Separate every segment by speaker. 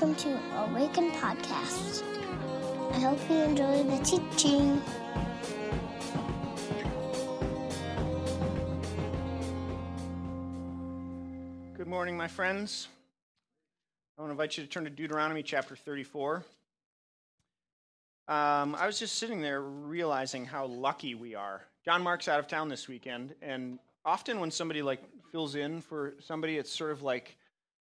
Speaker 1: welcome to Awaken Podcast. I hope you enjoy the teaching.
Speaker 2: Good morning, my friends. I want to invite you to turn to Deuteronomy chapter 34. Um, I was just sitting there realizing how lucky we are. John Mark's out of town this weekend, and often when somebody like fills in for somebody, it's sort of like,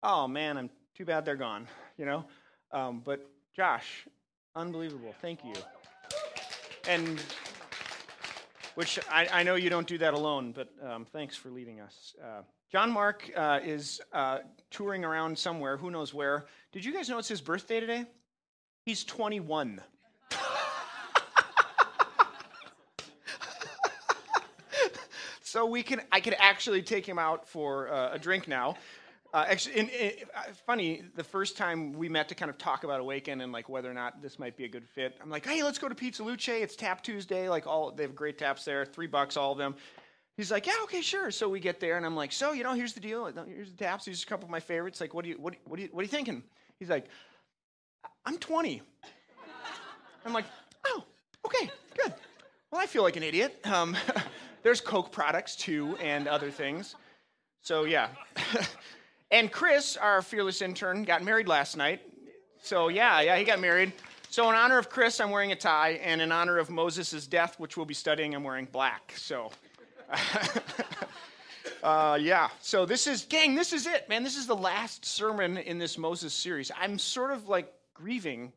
Speaker 2: oh man, I'm too bad they're gone, you know. Um, but Josh, unbelievable, thank you. And which I, I, know you don't do that alone, but um, thanks for leading us. Uh, John Mark uh, is uh, touring around somewhere, who knows where. Did you guys know it's his birthday today? He's 21. so we can, I can actually take him out for uh, a drink now. Uh, actually, uh, funny, the first time we met to kind of talk about Awaken and like whether or not this might be a good fit, I'm like, hey, let's go to Pizza Luce. It's Tap Tuesday. Like all, they have great taps there, three bucks all of them. He's like, yeah, okay, sure. So we get there, and I'm like, so you know, here's the deal. Here's the taps. Here's a couple of my favorites. Like, what do you, what, what, do you, what are you thinking? He's like, I'm 20. I'm like, oh, okay, good. Well, I feel like an idiot. Um, there's Coke products too, and other things. So yeah. And Chris, our fearless intern, got married last night. So, yeah, yeah, he got married. So, in honor of Chris, I'm wearing a tie, and in honor of Moses' death, which we'll be studying, I'm wearing black. So, uh, yeah. So, this is, gang, this is it, man. This is the last sermon in this Moses series. I'm sort of like grieving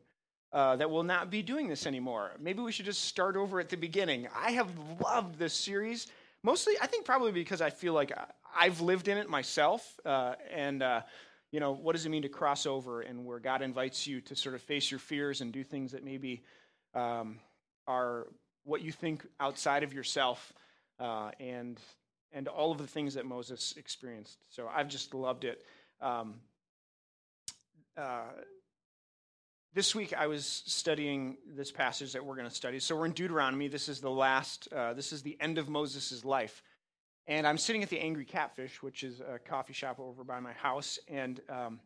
Speaker 2: uh, that we'll not be doing this anymore. Maybe we should just start over at the beginning. I have loved this series. Mostly, I think probably because I feel like I've lived in it myself, uh, and uh, you know what does it mean to cross over, and where God invites you to sort of face your fears and do things that maybe um, are what you think outside of yourself, uh, and and all of the things that Moses experienced. So I've just loved it. Um, uh, this week I was studying this passage that we're going to study. So we're in Deuteronomy. This is the last. Uh, this is the end of Moses' life. And I'm sitting at the Angry Catfish, which is a coffee shop over by my house. And um,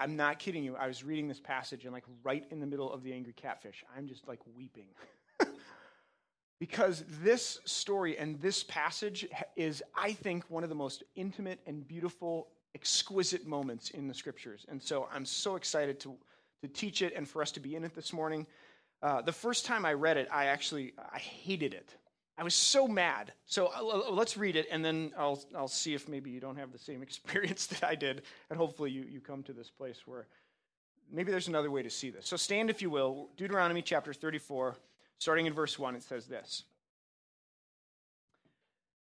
Speaker 2: I'm not kidding you. I was reading this passage, and like right in the middle of the Angry Catfish, I'm just like weeping. because this story and this passage is, I think, one of the most intimate and beautiful, exquisite moments in the scriptures. And so I'm so excited to, to teach it and for us to be in it this morning. Uh, the first time I read it, I actually I hated it. I was so mad. So uh, let's read it, and then I'll, I'll see if maybe you don't have the same experience that I did, and hopefully you, you come to this place where maybe there's another way to see this. So stand, if you will, Deuteronomy chapter 34, starting in verse 1, it says this.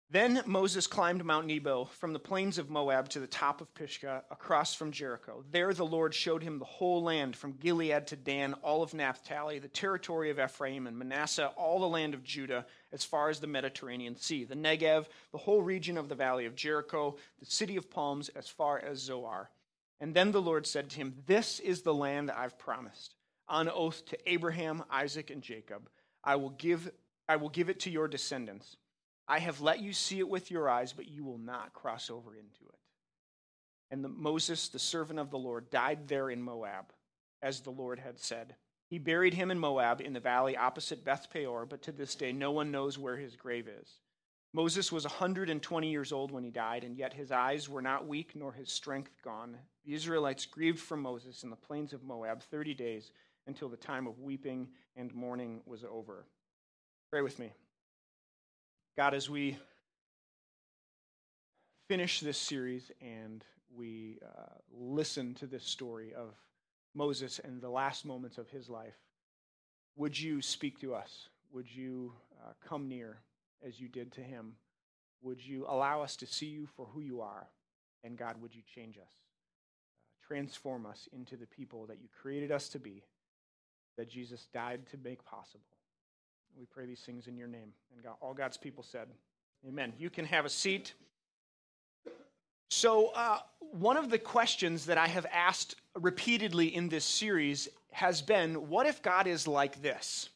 Speaker 2: Then Moses climbed Mount Nebo from the plains of Moab to the top of Pisgah, across from Jericho. There the Lord showed him the whole land, from Gilead to Dan, all of Naphtali, the territory of Ephraim and Manasseh, all the land of Judah, as far as the Mediterranean Sea, the Negev, the whole region of the valley of Jericho, the city of palms, as far as Zoar. And then the Lord said to him, This is the land I've promised, on oath to Abraham, Isaac, and Jacob. I will give, I will give it to your descendants. I have let you see it with your eyes, but you will not cross over into it. And the, Moses, the servant of the Lord, died there in Moab, as the Lord had said. He buried him in Moab in the valley opposite Beth Peor, but to this day no one knows where his grave is. Moses was a 120 years old when he died, and yet his eyes were not weak nor his strength gone. The Israelites grieved for Moses in the plains of Moab 30 days until the time of weeping and mourning was over. Pray with me. God, as we finish this series and we uh, listen to this story of Moses and the last moments of his life, would you speak to us? Would you uh, come near as you did to him? Would you allow us to see you for who you are? And God, would you change us? Uh, transform us into the people that you created us to be, that Jesus died to make possible. We pray these things in your name. And God, all God's people said, Amen. You can have a seat. So, uh, one of the questions that I have asked repeatedly in this series has been what if God is like this?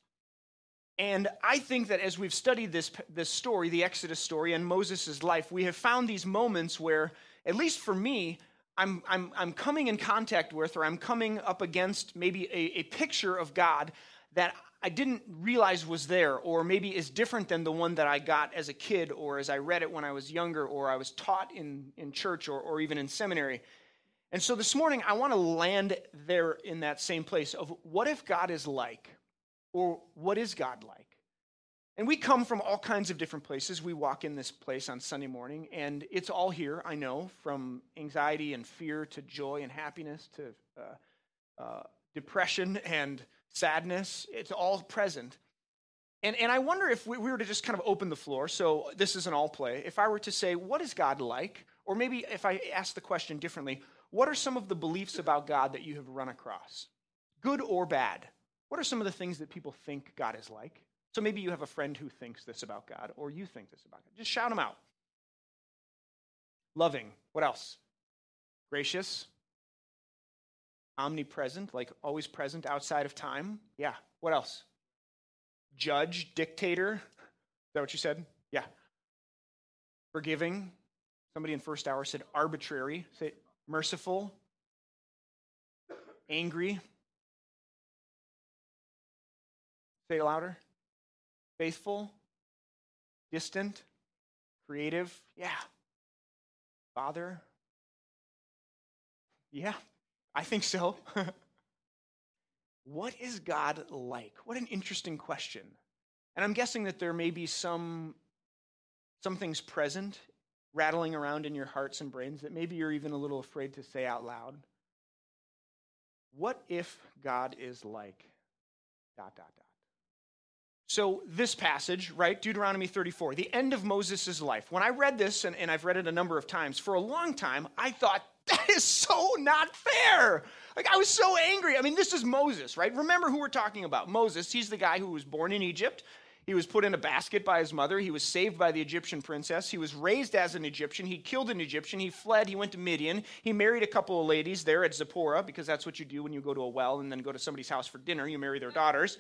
Speaker 2: And I think that as we've studied this, this story, the Exodus story, and Moses' life, we have found these moments where, at least for me, I'm, I'm, I'm coming in contact with, or I'm coming up against maybe a, a picture of God that I didn't realize was there, or maybe is different than the one that I got as a kid, or as I read it when I was younger, or I was taught in, in church, or, or even in seminary. And so this morning, I want to land there in that same place of what if God is like, or what is God like? And we come from all kinds of different places. We walk in this place on Sunday morning, and it's all here, I know, from anxiety and fear to joy and happiness to uh, uh, depression and sadness. It's all present. And, and I wonder if we, we were to just kind of open the floor, so this is an all play. If I were to say, what is God like? Or maybe if I ask the question differently, what are some of the beliefs about God that you have run across? Good or bad? What are some of the things that people think God is like? So maybe you have a friend who thinks this about God, or you think this about God. Just shout them out. Loving. What else? Gracious omnipresent, like always present outside of time. Yeah. What else? Judge, dictator. Is that what you said? Yeah. Forgiving. Somebody in first hour said arbitrary. Say merciful. Angry. Say it louder. Faithful. Distant. Creative. Yeah. Father. Yeah. I think so. what is God like? What an interesting question. And I'm guessing that there may be some, some things present, rattling around in your hearts and brains that maybe you're even a little afraid to say out loud. What if God is like dot, dot, dot? So, this passage, right, Deuteronomy 34, the end of Moses' life. When I read this, and, and I've read it a number of times, for a long time, I thought, that is so not fair. Like, I was so angry. I mean, this is Moses, right? Remember who we're talking about. Moses, he's the guy who was born in Egypt. He was put in a basket by his mother. He was saved by the Egyptian princess. He was raised as an Egyptian. He killed an Egyptian. He fled. He went to Midian. He married a couple of ladies there at Zipporah, because that's what you do when you go to a well and then go to somebody's house for dinner. You marry their daughters.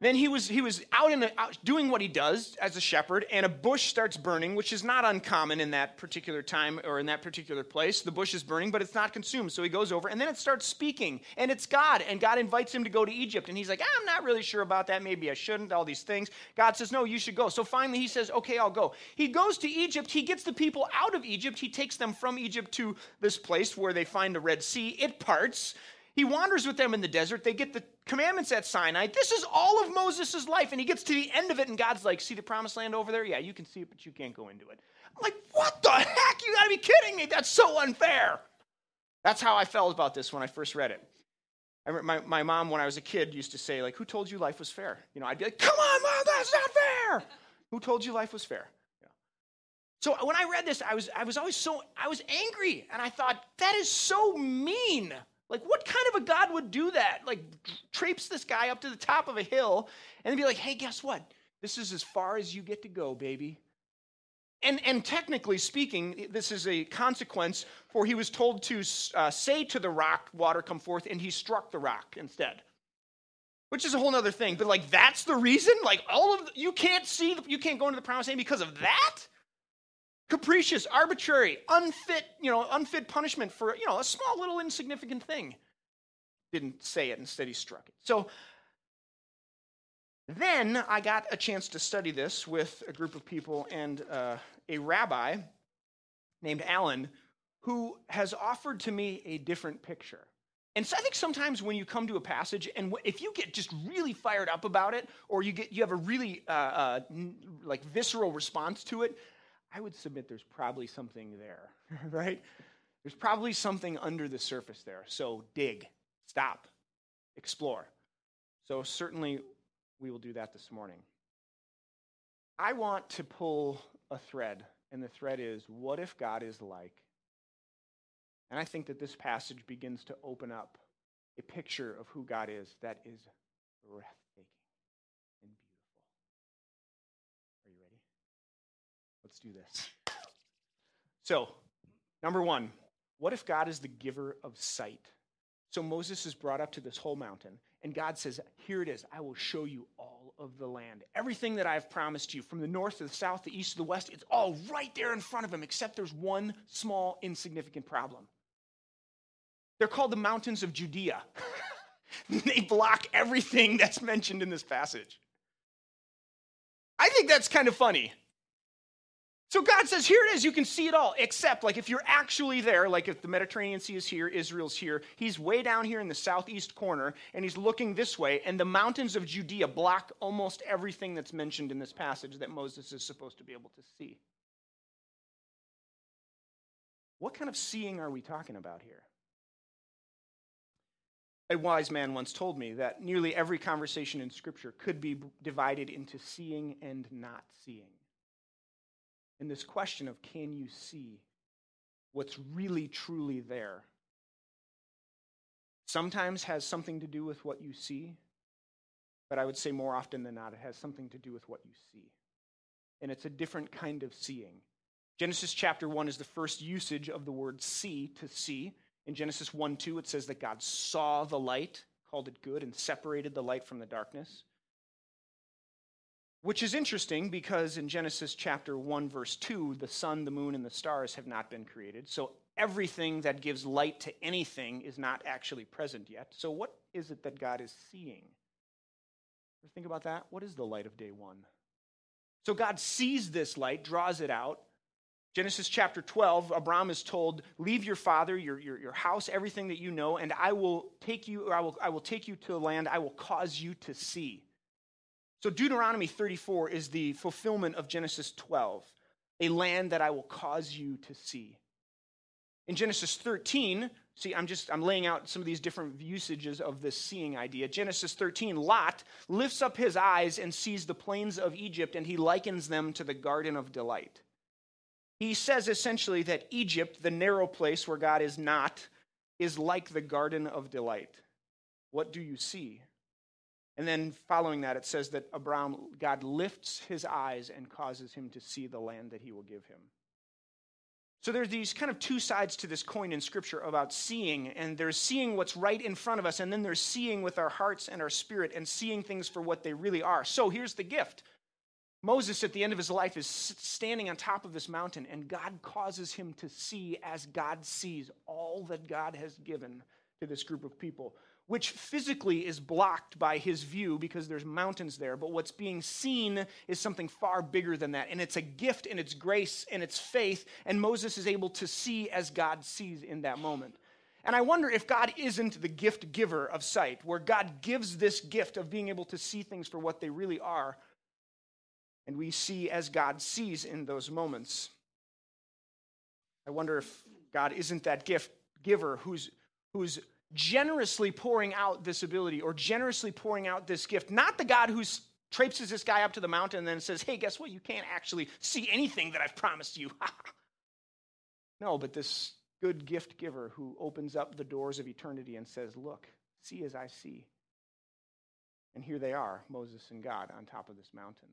Speaker 2: Then he was, he was out, in the, out doing what he does as a shepherd, and a bush starts burning, which is not uncommon in that particular time or in that particular place. The bush is burning, but it's not consumed. So he goes over, and then it starts speaking, and it's God. And God invites him to go to Egypt. And he's like, I'm not really sure about that. Maybe I shouldn't, all these things. God says, No, you should go. So finally he says, Okay, I'll go. He goes to Egypt. He gets the people out of Egypt. He takes them from Egypt to this place where they find the Red Sea. It parts. He wanders with them in the desert. They get the commandments at Sinai. This is all of Moses' life. And he gets to the end of it, and God's like, See the promised land over there? Yeah, you can see it, but you can't go into it. I'm like, What the heck? You gotta be kidding me. That's so unfair. That's how I felt about this when I first read it. I my, my mom, when I was a kid, used to say, like, who told you life was fair? You know, I'd be like, come on, mom, that's not fair. who told you life was fair? So when I read this, I was, I was always so, I was angry. And I thought, that is so mean. Like, what kind of a God would do that? Like, traipse this guy up to the top of a hill and be like, hey, guess what? This is as far as you get to go, baby. And, and technically speaking, this is a consequence for he was told to uh, say to the rock, water come forth, and he struck the rock instead. Which is a whole other thing. But like, that's the reason? Like, all of, the, you can't see, you can't go into the promised land because of that? Capricious, arbitrary, unfit, you know, unfit punishment for, you know, a small little insignificant thing. Didn't say it, instead he struck it. So then I got a chance to study this with a group of people and uh, a rabbi named Alan who has offered to me a different picture. And so I think sometimes when you come to a passage, and if you get just really fired up about it, or you get you have a really uh, uh, like visceral response to it, I would submit there's probably something there, right? There's probably something under the surface there. So dig, stop, explore. So certainly we will do that this morning. I want to pull a thread, and the thread is what if God is like? And I think that this passage begins to open up a picture of who God is that is breathtaking. Do this. So, number one, what if God is the giver of sight? So Moses is brought up to this whole mountain, and God says, Here it is. I will show you all of the land. Everything that I've promised you, from the north to the south, the east to the west, it's all right there in front of him, except there's one small, insignificant problem. They're called the mountains of Judea. they block everything that's mentioned in this passage. I think that's kind of funny. So God says, here it is, you can see it all, except like if you're actually there, like if the Mediterranean Sea is here, Israel's here, he's way down here in the southeast corner, and he's looking this way, and the mountains of Judea block almost everything that's mentioned in this passage that Moses is supposed to be able to see. What kind of seeing are we talking about here? A wise man once told me that nearly every conversation in Scripture could be divided into seeing and not seeing in this question of can you see what's really, truly there? Sometimes has something to do with what you see, but I would say more often than not, it has something to do with what you see. And it's a different kind of seeing. Genesis chapter 1 is the first usage of the word see to see. In Genesis 1 2, it says that God saw the light, called it good, and separated the light from the darkness. Which is interesting because in Genesis chapter 1, verse 2, the sun, the moon, and the stars have not been created. So everything that gives light to anything is not actually present yet. So, what is it that God is seeing? Think about that. What is the light of day one? So, God sees this light, draws it out. Genesis chapter 12, Abram is told, Leave your father, your, your, your house, everything that you know, and I will take you, or I will, I will take you to a land I will cause you to see. So Deuteronomy 34 is the fulfillment of Genesis 12, a land that I will cause you to see. In Genesis 13, see, I'm just I'm laying out some of these different usages of this seeing idea. Genesis 13, Lot lifts up his eyes and sees the plains of Egypt, and he likens them to the garden of delight. He says essentially that Egypt, the narrow place where God is not, is like the garden of delight. What do you see? And then following that, it says that Abraham, God lifts his eyes and causes him to see the land that he will give him. So there's these kind of two sides to this coin in Scripture about seeing, and there's seeing what's right in front of us, and then there's seeing with our hearts and our spirit and seeing things for what they really are. So here's the gift Moses, at the end of his life, is standing on top of this mountain, and God causes him to see as God sees all that God has given to this group of people which physically is blocked by his view because there's mountains there. But what's being seen is something far bigger than that. And it's a gift and it's grace and it's faith. And Moses is able to see as God sees in that moment. And I wonder if God isn't the gift giver of sight, where God gives this gift of being able to see things for what they really are. And we see as God sees in those moments. I wonder if God isn't that gift giver who's, who's generously pouring out this ability or generously pouring out this gift. Not the God who traipses this guy up to the mountain and then says, hey, guess what? You can't actually see anything that I've promised you. no, but this good gift giver who opens up the doors of eternity and says, look, see as I see. And here they are, Moses and God, on top of this mountain.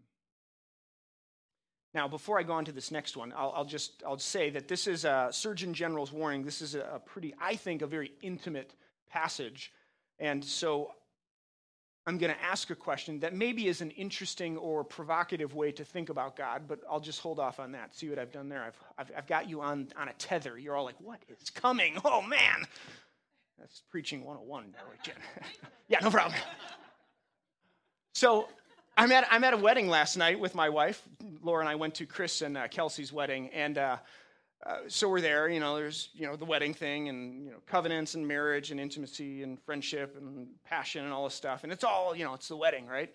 Speaker 2: Now, before I go on to this next one, I'll, I'll just I'll say that this is a Surgeon General's warning. This is a pretty, I think, a very intimate passage. And so I'm going to ask a question that maybe is an interesting or provocative way to think about God, but I'll just hold off on that. See what I've done there? I've, I've, I've got you on, on a tether. You're all like, what is coming? Oh, man. That's preaching 101, Jen. yeah, no problem. So I'm at, I'm at a wedding last night with my wife. Laura and I went to Chris and uh, Kelsey's wedding, and uh, uh, so we're there, you know, there's, you know, the wedding thing and, you know, covenants and marriage and intimacy and friendship and passion and all this stuff. And it's all, you know, it's the wedding, right?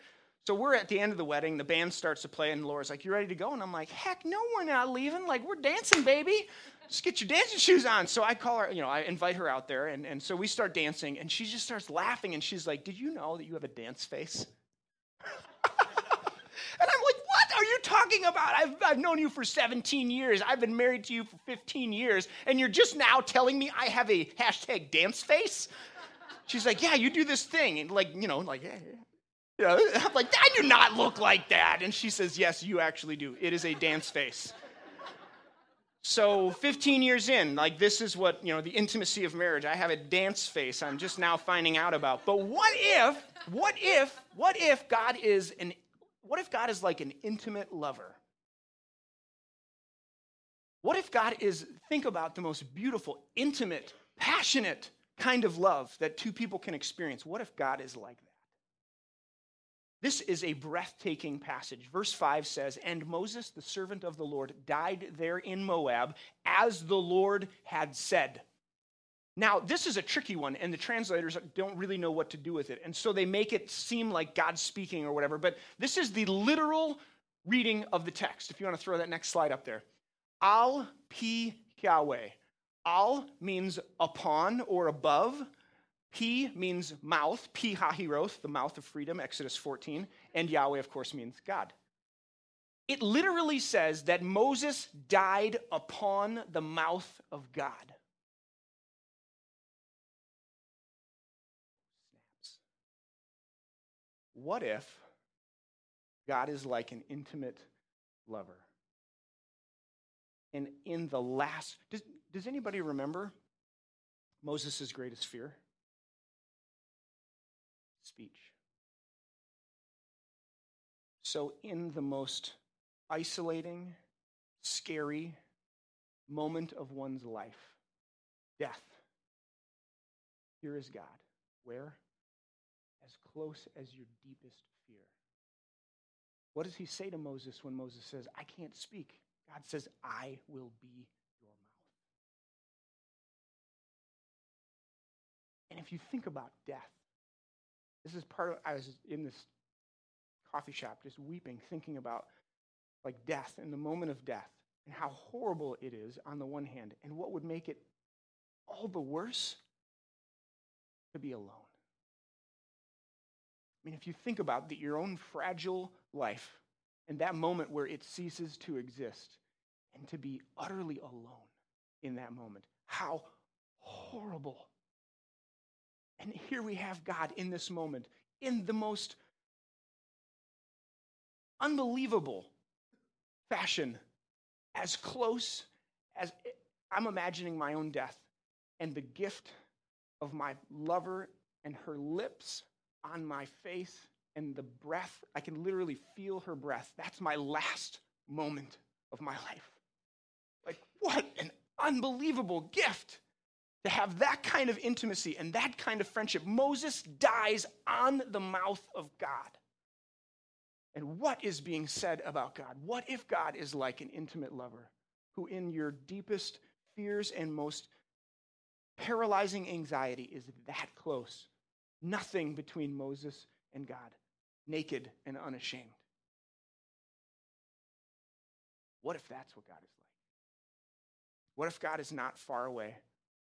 Speaker 2: So we're at the end of the wedding. The band starts to play, and Laura's like, You ready to go? And I'm like, Heck, no, we're not leaving. Like, we're dancing, baby. Just get your dancing shoes on. So I call her, you know, I invite her out there. And, and so we start dancing, and she just starts laughing. And she's like, Did you know that you have a dance face? And I'm like, are you talking about? I've, I've known you for 17 years. I've been married to you for 15 years. And you're just now telling me I have a hashtag dance face? She's like, yeah, you do this thing. And like, you know, like, yeah, yeah. I'm like, I do not look like that. And she says, yes, you actually do. It is a dance face. So 15 years in, like this is what, you know, the intimacy of marriage. I have a dance face I'm just now finding out about. But what if, what if, what if God is an what if God is like an intimate lover? What if God is, think about the most beautiful, intimate, passionate, kind of love that two people can experience. What if God is like that? This is a breathtaking passage. Verse 5 says, And Moses, the servant of the Lord, died there in Moab, as the Lord had said. Now, this is a tricky one, and the translators don't really know what to do with it. And so they make it seem like God's speaking or whatever. But this is the literal reading of the text. If you want to throw that next slide up there. Al Pi Yahweh. Al means upon or above. Pi means mouth, Pi Hahiroth, the mouth of freedom, Exodus 14. And Yahweh, of course, means God. It literally says that Moses died upon the mouth of God. What if God is like an intimate lover? And in the last, does, does anybody remember Moses' greatest fear? Speech. So, in the most isolating, scary moment of one's life, death, here is God. Where? Close as your deepest fear. What does he say to Moses when Moses says, I can't speak? God says, I will be your mouth. And if you think about death, this is part of, I was in this coffee shop just weeping, thinking about like death and the moment of death and how horrible it is on the one hand, and what would make it all the worse to be alone. I mean, if you think about the, your own fragile life, and that moment where it ceases to exist and to be utterly alone in that moment. How horrible. And here we have God in this moment, in the most unbelievable fashion, as close as I'm imagining my own death and the gift of my lover and her lips on my face and the breath, I can literally feel her breath. That's my last moment of my life. Like, what an unbelievable gift to have that kind of intimacy and that kind of friendship. Moses dies on the mouth of God. And what is being said about God? What if God is like an intimate lover who, in your deepest fears and most paralyzing anxiety, is that close? Nothing between Moses and God naked and unashamed. What if that's what God is like? What if God is not far away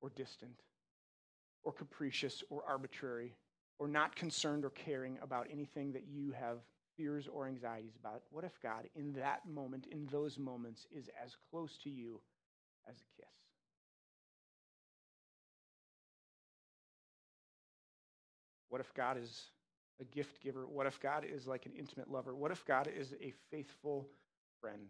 Speaker 2: or distant or capricious or arbitrary or not concerned or caring about anything that you have fears or anxieties about? What if God, in that moment, in those moments, is as close to you as a kiss? What if God is a gift giver? What if God is like an intimate lover? What if God is a faithful friend?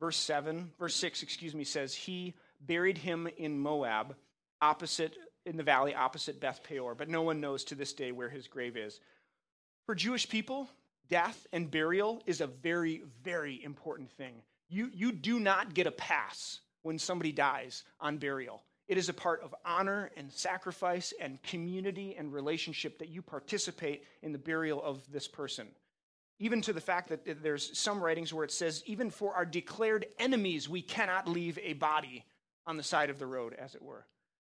Speaker 2: Verse 7, verse 6, excuse me, says, He buried him in Moab, opposite, in the valley opposite Beth Peor, but no one knows to this day where his grave is. For Jewish people, death and burial is a very, very important thing. You, you do not get a pass when somebody dies on burial. It is a part of honor and sacrifice and community and relationship that you participate in the burial of this person. Even to the fact that there's some writings where it says, even for our declared enemies, we cannot leave a body on the side of the road, as it were.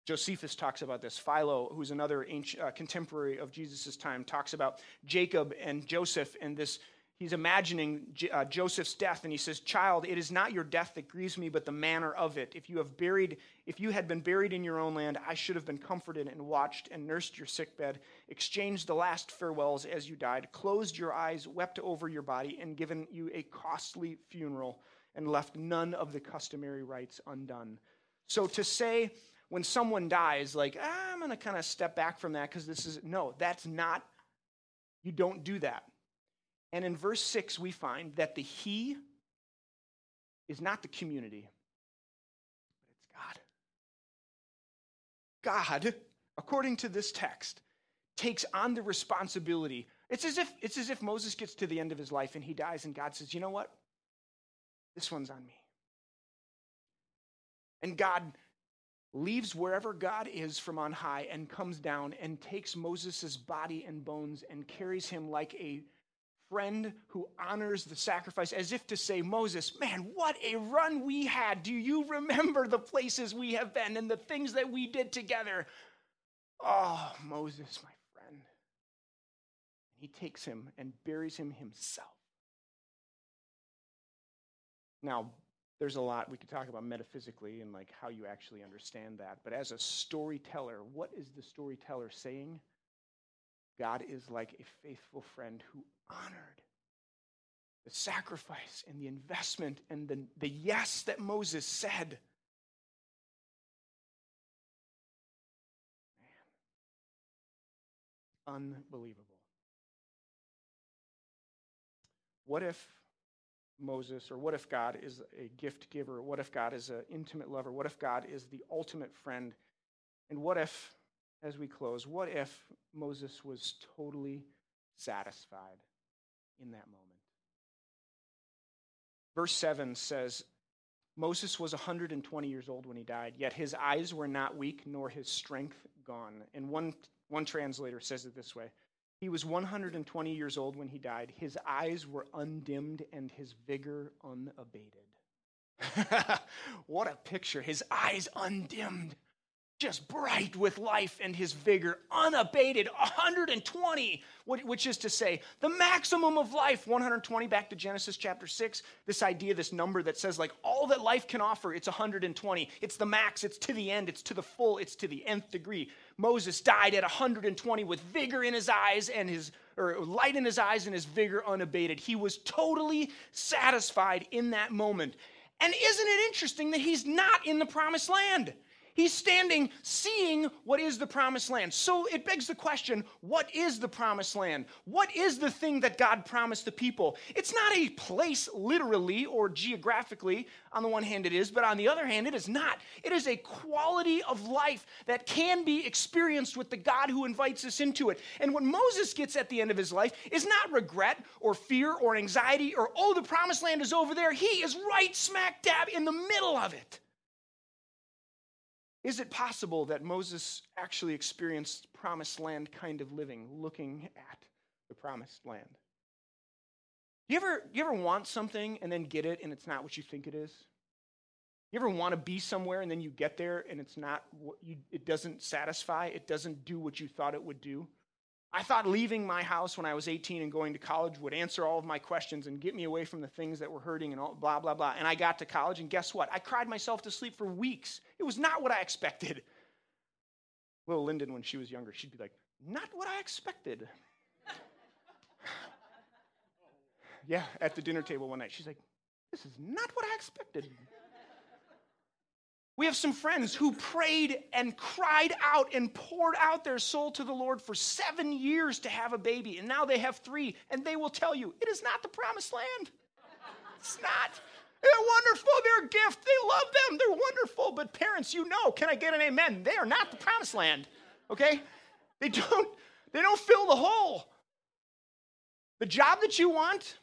Speaker 2: Josephus talks about this. Philo, who's another ancient, uh, contemporary of Jesus' time, talks about Jacob and Joseph and this he's imagining uh, Joseph's death, and he says, "Child, it is not your death that grieves me, but the manner of it. If you have buried, if you had been buried in your own land, I should have been comforted and watched and nursed your sick bed, exchanged the last farewells as you died, closed your eyes, wept over your body, and given you a costly funeral, and left none of the customary rites undone." So to say when someone dies, like ah, I'm going to kind of step back from that because this is no, that's not. You don't do that. And in verse 6, we find that the He is not the community, but it's God. God, according to this text, takes on the responsibility. It's as if, it's as if Moses gets to the end of his life and he dies, and God says, You know what? This one's on me. And God leaves wherever God is from on high and comes down and takes Moses' body and bones and carries him like a friend who honors the sacrifice as if to say, Moses, man, what a run we had. Do you remember the places we have been and the things that we did together? Oh, Moses, my friend. He takes him and buries him himself. Now, there's a lot we could talk about metaphysically and like how you actually understand that. But as a storyteller, what is the storyteller saying? God is like a faithful friend who honored the sacrifice and the investment and the, the yes that Moses said. Man. Unbelievable. What if Moses, or what if God is a gift giver? What if God is an intimate lover? What if God is the ultimate friend? And what if, as we close, what if Moses was totally satisfied in that moment? Verse 7 says, Moses was 120 years old when he died, yet his eyes were not weak, nor his strength gone. And one, one translator says it this way he was 120 years old when he died. His eyes were undimmed and his vigor unabated. what a picture. His eyes undimmed, just bright with life and his vigor unabated. 120, which is to say, the maximum of life. 120, back to Genesis chapter 6. This idea, this number that says, like, all that life can offer, it's 120. It's the max, it's to the end, it's to the full, it's to the nth degree. Moses died at 120 with vigor in his eyes and his or light in his eyes and his vigor unabated. He was totally satisfied in that moment. And isn't it interesting that he's not in the promised land? He's standing, seeing what is the promised land. So it begs the question what is the promised land? What is the thing that God promised the people? It's not a place literally or geographically. On the one hand, it is, but on the other hand, it is not. It is a quality of life that can be experienced with the God who invites us into it. And what Moses gets at the end of his life is not regret or fear or anxiety or, oh, the promised land is over there. He is right smack dab in the middle of it. Is it possible that Moses actually experienced promised land kind of living, looking at the promised land? You ever, you ever want something and then get it and it's not what you think it is? You ever want to be somewhere and then you get there and it's not what you, it doesn't satisfy, it doesn't do what you thought it would do? I thought leaving my house when I was 18 and going to college would answer all of my questions and get me away from the things that were hurting and all, blah, blah, blah. And I got to college, and guess what? I cried myself to sleep for weeks. It was not what I expected. Little Lyndon, when she was younger, she'd be like, Not what I expected. yeah, at the dinner table one night, she's like, This is not what I expected. We have some friends who prayed and cried out and poured out their soul to the Lord for seven years to have a baby, and now they have three, and they will tell you it is not the promised land. It's not. They're wonderful. They're a gift. They love them. They're wonderful. But parents, you know, can I get an amen? They are not the promised land. Okay? They don't, they don't fill the hole. The job that you want,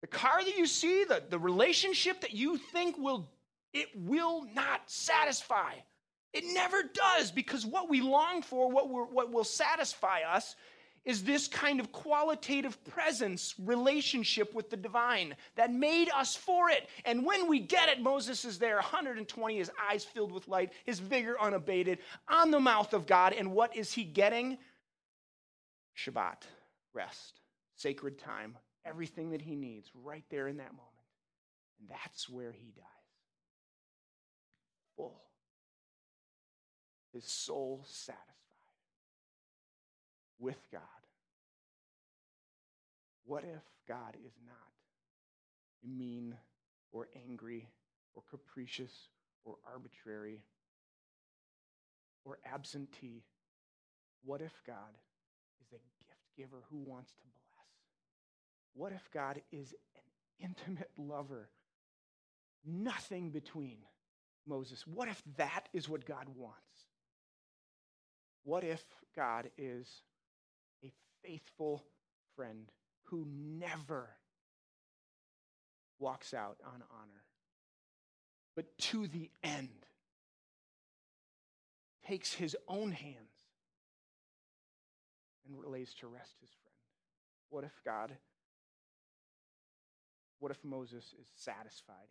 Speaker 2: the car that you see, the, the relationship that you think will it will not satisfy. It never does because what we long for, what, what will satisfy us, is this kind of qualitative presence relationship with the divine that made us for it. And when we get it, Moses is there, 120, his eyes filled with light, his vigor unabated, on the mouth of God. And what is he getting? Shabbat, rest, sacred time, everything that he needs right there in that moment. And that's where he died full, his soul satisfied with God. What if God is not mean or angry or capricious or arbitrary or absentee? What if God is a gift giver who wants to bless? What if God is an intimate lover? Nothing between. Moses. What if that is what God wants? What if God is a faithful friend who never walks out on honor, but to the end takes his own hands and lays to rest his friend? What if God, what if Moses is satisfied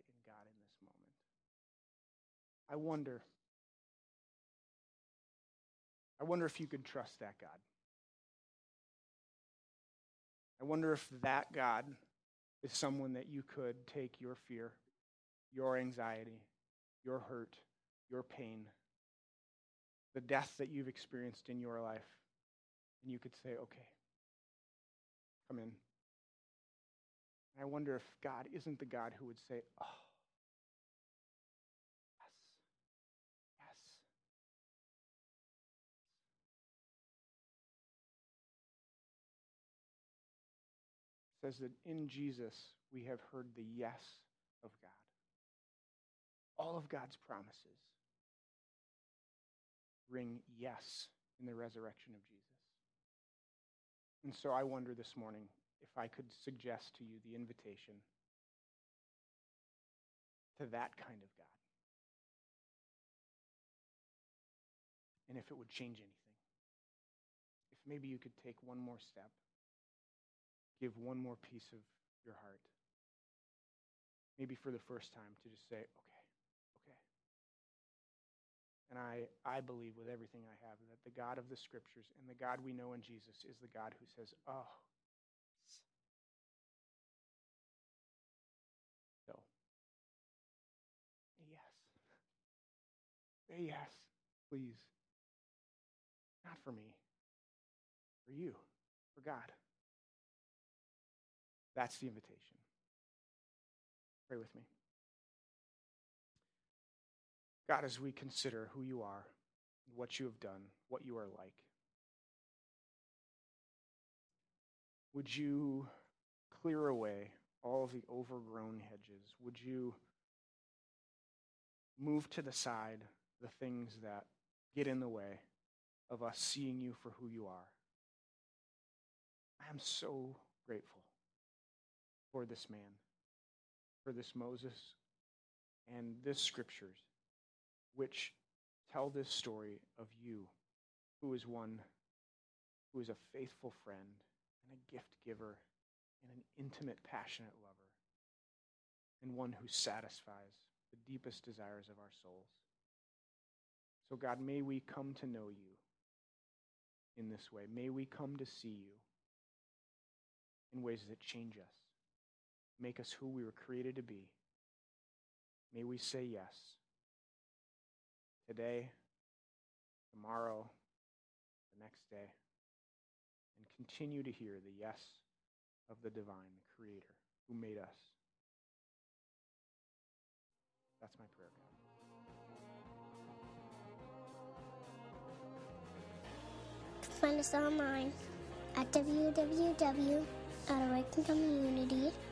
Speaker 2: I wonder. I wonder if you could trust that God. I wonder if that God is someone that you could take your fear, your anxiety, your hurt, your pain, the death that you've experienced in your life, and you could say, okay, come in. And I wonder if God isn't the God who would say, oh, says that in Jesus we have heard the yes of God. All of God's promises ring yes in the resurrection of Jesus. And so I wonder this morning if I could suggest to you the invitation to that kind of God. And if it would change anything. If maybe you could take one more step give one more piece of your heart. Maybe for the first time to just say, okay, okay. And I, I believe with everything I have that the God of the scriptures and the God we know in Jesus is the God who says, oh, so yes. Say yes, please. Not for me, for you, for God. That's the invitation. Pray with me. God, as we consider who you are, what you have done, what you are like, would you clear away all the overgrown hedges? Would you move to the side the things that get in the way of us seeing you for who you are? I am so grateful for this man, for this Moses, and this scriptures, which tell this story of you, who is one who is a faithful friend and a gift giver and an intimate, passionate lover, and one who satisfies the deepest desires of our souls. So, God, may we come to know you in this way. May we come to see you in ways that change us make us who we were created to be. May we say yes today, tomorrow, the next day, and continue to hear the yes of the divine, the creator who made us. That's my prayer,
Speaker 1: God. Find us online at www.awakencommunity.com